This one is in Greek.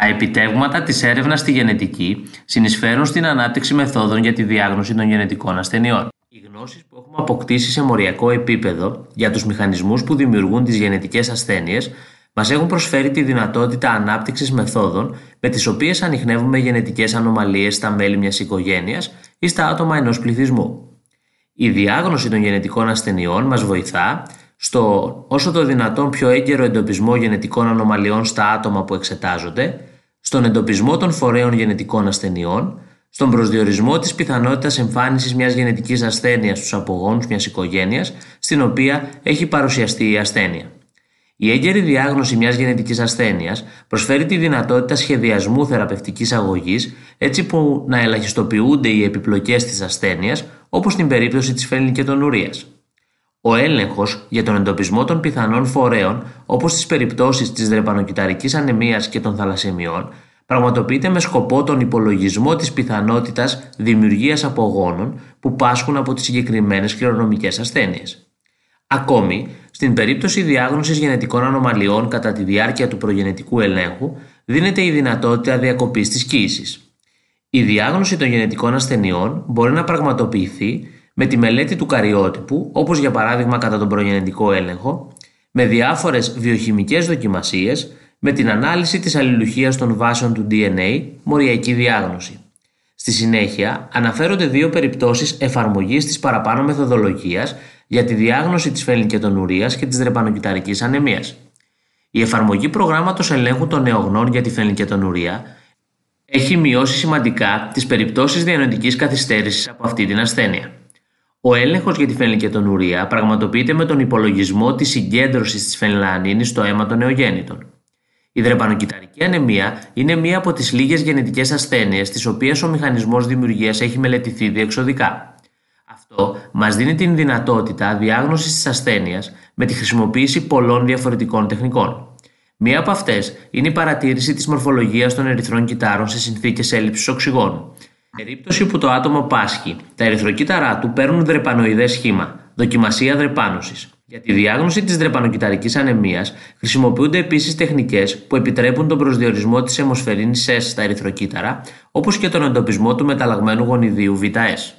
Τα επιτεύγματα της έρευνας στη γενετική συνεισφέρουν στην ανάπτυξη μεθόδων για τη διάγνωση των γενετικών ασθενειών. Οι γνώσεις που έχουμε αποκτήσει σε μοριακό επίπεδο για τους μηχανισμούς που δημιουργούν τις γενετικές ασθένειες μας έχουν προσφέρει τη δυνατότητα ανάπτυξης μεθόδων με τις οποίες ανοιχνεύουμε γενετικές ανομαλίες στα μέλη μιας οικογένειας ή στα άτομα ενός πληθυσμού. Η διάγνωση των γενετικών ασθενειών μας βοηθά στο όσο το δυνατόν πιο έγκαιρο εντοπισμό γενετικών ανομαλιών στα άτομα που εξετάζονται, στον εντοπισμό των φορέων γενετικών ασθενειών, στον προσδιορισμό της πιθανότητας εμφάνισης μιας γενετικής ασθένειας στους απογόνους μιας οικογένειας στην οποία έχει παρουσιαστεί η ασθένεια. Η έγκαιρη διάγνωση μιας γενετικής ασθένειας προσφέρει τη δυνατότητα σχεδιασμού θεραπευτικής αγωγής έτσι που να ελαχιστοποιούνται οι επιπλοκές της ασθένειας όπως στην περίπτωση της φαινλικετονουρίας. Ο έλεγχος για τον εντοπισμό των πιθανών φορέων, όπως στι περιπτώσεις της δρεπανοκυταρική ανεμίας και των θαλασσεμιών, πραγματοποιείται με σκοπό τον υπολογισμό της πιθανότητας δημιουργίας απογόνων που πάσχουν από τις συγκεκριμένες κληρονομικές ασθένειες. Ακόμη, στην περίπτωση διάγνωσης γενετικών ανομαλιών κατά τη διάρκεια του προγενετικού ελέγχου, δίνεται η δυνατότητα διακοπής της κοίησης. Η διάγνωση των γενετικών ασθενειών μπορεί να πραγματοποιηθεί με τη μελέτη του καριότυπου, όπως για παράδειγμα κατά τον προγενετικό έλεγχο, με διάφορες βιοχημικές δοκιμασίες, με την ανάλυση της αλληλουχίας των βάσεων του DNA, μοριακή διάγνωση. Στη συνέχεια, αναφέρονται δύο περιπτώσεις εφαρμογής της παραπάνω μεθοδολογίας για τη διάγνωση της φαινλικετονουρίας και της δρεπανοκυταρικής ανεμίας. Η εφαρμογή προγράμματος ελέγχου των νεογνών για τη φαινλικετονουρία έχει μειώσει σημαντικά τις περιπτώσεις διανοητικής καθυστέρησης από αυτή την ασθένεια. Ο έλεγχος για τη φενλικετονουρία πραγματοποιείται με τον υπολογισμό της συγκέντρωσης της φενλανίνη στο αίμα των νεογέννητων. Η δρεπανοκυταρική ανεμία είναι μία από τις λίγες γενετικές ασθένειες τις οποίες ο μηχανισμός δημιουργίας έχει μελετηθεί διεξοδικά. Αυτό μας δίνει την δυνατότητα διάγνωσης της ασθένειας με τη χρησιμοποίηση πολλών διαφορετικών τεχνικών. Μία από αυτές είναι η παρατήρηση της μορφολογίας των ερυθρών κυτάρων σε συνθήκες έλλειψης οξυγόνου περίπτωση που το άτομο πάσχει, τα ερυθροκύτταρά του παίρνουν δρεπανοειδές σχήμα, δοκιμασία δρεπάνωσης. Για τη διάγνωση της δρεπανοκυταρικής ανεμίας χρησιμοποιούνται επίσης τεχνικές που επιτρέπουν τον προσδιορισμό της αιμοσφαιρίνης S στα ερυθροκύτταρα, όπως και τον εντοπισμό του μεταλλαγμένου γονιδίου VS.